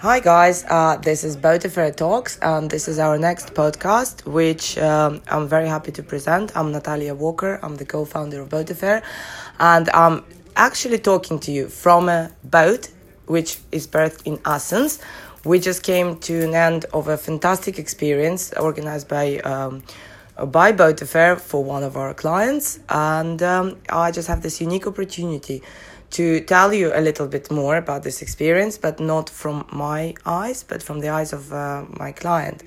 Hi guys, uh, this is Boat Affair Talks, and this is our next podcast, which um, I'm very happy to present. I'm Natalia Walker. I'm the co-founder of Boat Affair, and I'm actually talking to you from a boat, which is berthed in Athens. We just came to an end of a fantastic experience organized by. Um, by Boatifair for one of our clients, and um, I just have this unique opportunity to tell you a little bit more about this experience, but not from my eyes, but from the eyes of uh, my client.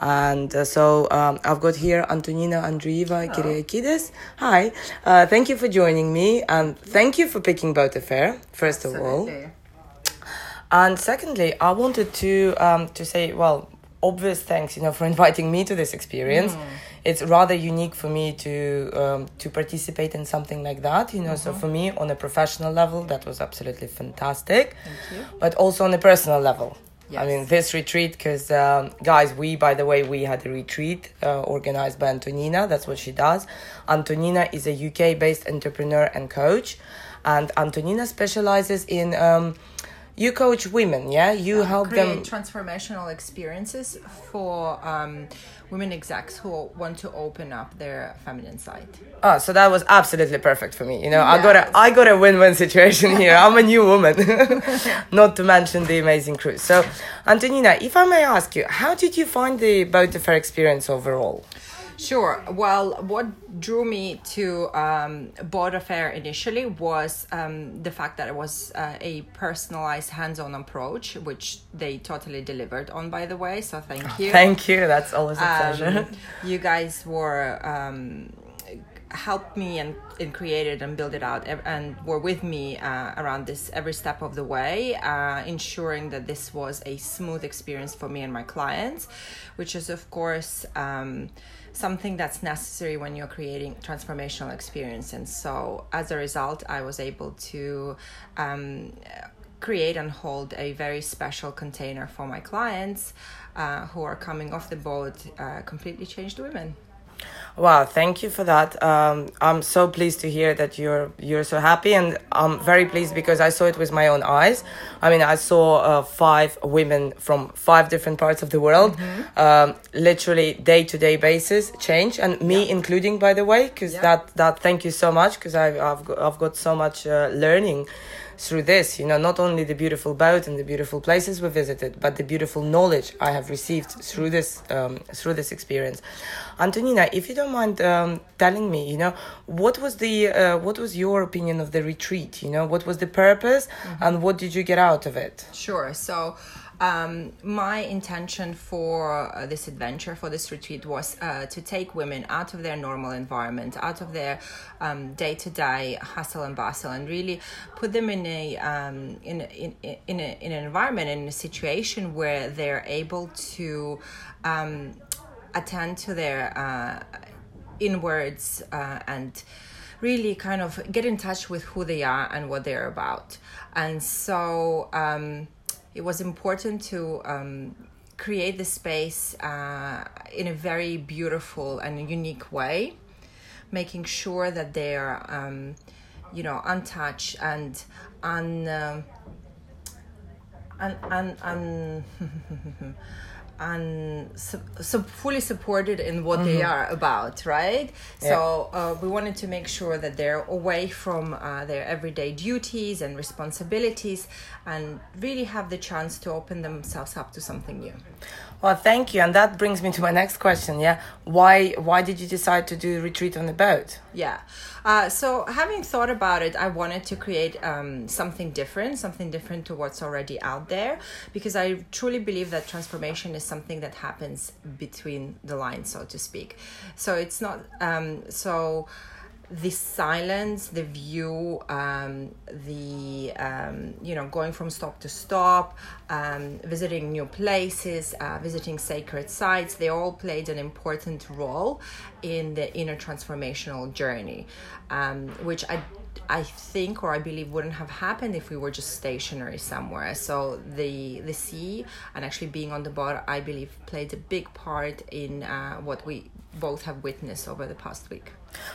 And uh, so um, I've got here Antonina Andreeva Kyriakides. Hi, uh, thank you for joining me, and thank you for picking Boat Affair, first Absolutely. of all. And secondly, I wanted to um, to say, well, obvious thanks, you know, for inviting me to this experience. Mm. It's rather unique for me to um, to participate in something like that, you know. So Mm-hmm. for me, on a professional level, that was absolutely fantastic. Thank you. But also on a personal level. I mean, this retreat, because um, guys, we, by the way, we had a retreat uh, organized by Antonina. That's what she does. Antonina is a UK based entrepreneur and coach. And Antonina specializes in, um, you coach women, yeah? You help Create them. transformational experiences for um, women execs who want to open up their feminine side. Oh, so that was absolutely perfect for me. You know, I got a I got a win-win situation here. I'm a new woman, not to mention the amazing crew. So, Antonina, if I may ask you, how did you find the boat affair experience overall? Sure. Well, what drew me to um, Boat Affair initially was um, the fact that it was uh, a personalized, hands-on approach, which they totally delivered on. By the way, so thank you. Thank you. That's always a Um, pleasure. you guys were um, helped me and, and created and build it out and were with me uh, around this every step of the way uh, ensuring that this was a smooth experience for me and my clients which is of course um, something that's necessary when you're creating transformational experience. And so as a result i was able to um, create and hold a very special container for my clients uh, who are coming off the boat uh, completely changed women Wow, thank you for that. Um, I'm so pleased to hear that you're you're so happy, and I'm very pleased because I saw it with my own eyes. I mean, I saw uh, five women from five different parts of the world, um, literally day to day basis change, and me including, by the way, because Yeah. that that thank you so much because I've I've got, I've got so much uh, learning through this you know not only the beautiful boat and the beautiful places we visited but the beautiful knowledge i have received through this um, through this experience. Antonina if you don't mind um, telling me you know what was the uh, what was your opinion of the retreat? You know what was the purpose and what did you get out of it? Sure. So, um, my intention for uh, this adventure, for this retreat, was uh, to take women out of their normal environment, out of their day to day hustle and bustle, and really put them in a um, in in in, a, in an environment in a situation where they're able to um, attend to their uh, inwards uh, and really kind of get in touch with who they are and what they're about. And so um, it was important to um, create the space uh, in a very beautiful and unique way, making sure that they're, um, you know, untouched and un. um un, un, un and su- su- fully supported in what they are about, right? So uh, we wanted to make sure that they're away from uh, their everyday duties and responsibilities, and really have the chance to open themselves up to something new. well thank you and that brings me to my next question yeah why why did you decide to do a retreat on the boat Yeah. Uh, so having thought about it, I wanted to create um, something different, something different to what's already out there, because I truly believe that transformation is something that happens between the lines, so to speak. So it's not um, so. The silence, the view, um, the um, you know going from stop to stop, um, visiting new places, uh, visiting sacred sites, they all played an important role in the inner transformational journey, um, which I I think or I believe wouldn't have happened if we were just stationary somewhere. So the the sea and actually being on the boat, I believe, played a big part in uh, what we both have witnessed over the past week.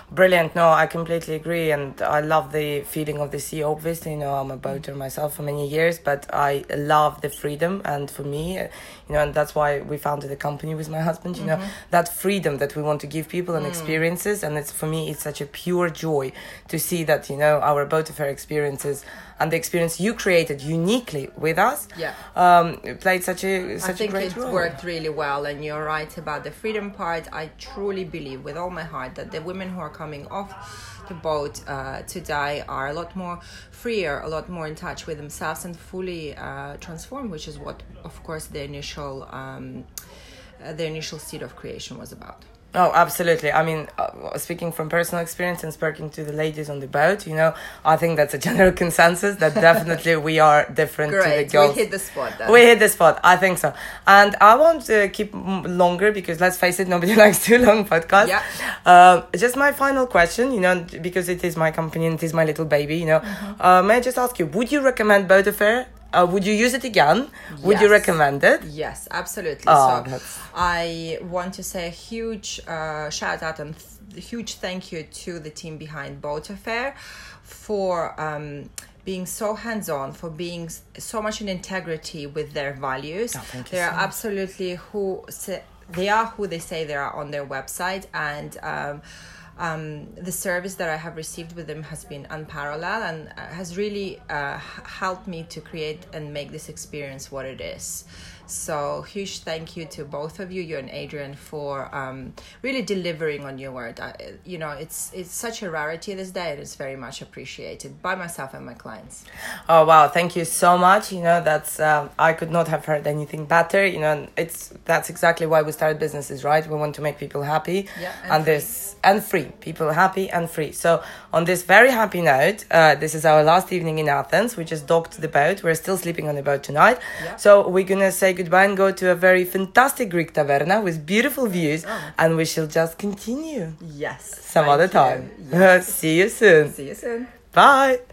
Brilliant. No, I completely agree, and I love the feeling of the sea. Obviously, you know, I'm a boater myself for many years, but I love the freedom, and for me, uh, you know, and that's why we founded the company with my husband. You know, mm-hmm. that freedom that we want to give people and mm. experiences, and it's for me, it's such a pure joy to see that you know our boat affair experiences and the experience you created uniquely with us. Yeah. um, played such a such I think a great it role. worked really well, and you're right about the freedom part. I truly believe with all my heart that the women who are coming off the boat uh, today are a lot more freer, a lot more in touch with themselves, and fully uh, transformed, which is what, of course, the initial um, uh, the initial seed of creation was about. Oh, absolutely. I mean, uh, speaking from personal experience and speaking to the ladies on the boat, you know, I think that's a general consensus that definitely we are different to the Great, we hit the spot. Then. We hit the spot. I think so. And I won't uh, keep longer because let's face it, nobody likes too long podcasts. Yeah. Uh, just my final question, you know, because it is my company and it is my little baby, you know. Mm-hmm. Uh, may I just ask you, would you recommend Boat Affair? Uh, would you use it again? Would you recommend it? Yes, absolutely. Oh, so that's- I want to say a huge uh, shout out and th- huge thank you to the team behind Boat Affair for um, being so hands on, for being so much in integrity with their values. Oh, they are absolutely who they are who they say they are on their website and. Um, um, the service that I have received with them has been unparalleled and uh, has really uh, helped me to create and make this experience what it is. So, huge thank you to both of you, you and Adrian, for um, really delivering on your word. I, you know, it's it's such a rarity this day, and it's very much appreciated by myself and my clients. Oh wow! Thank you so much. You know that's um, I could not have heard anything better. You know it's that's exactly why we started businesses, right? We want to make people happy, Yeah, and and, free. this and free people happy and free. So on this very happy note, uh, this is our last evening in Athens. We just docked the boat. We're still sleeping on the boat tonight. Yeah. So we're gonna say goodbye and go to a very fantastic Greek taverna with beautiful views, Oh. and we shall just continue Yes. some other time. See you soon. See you soon. Bye.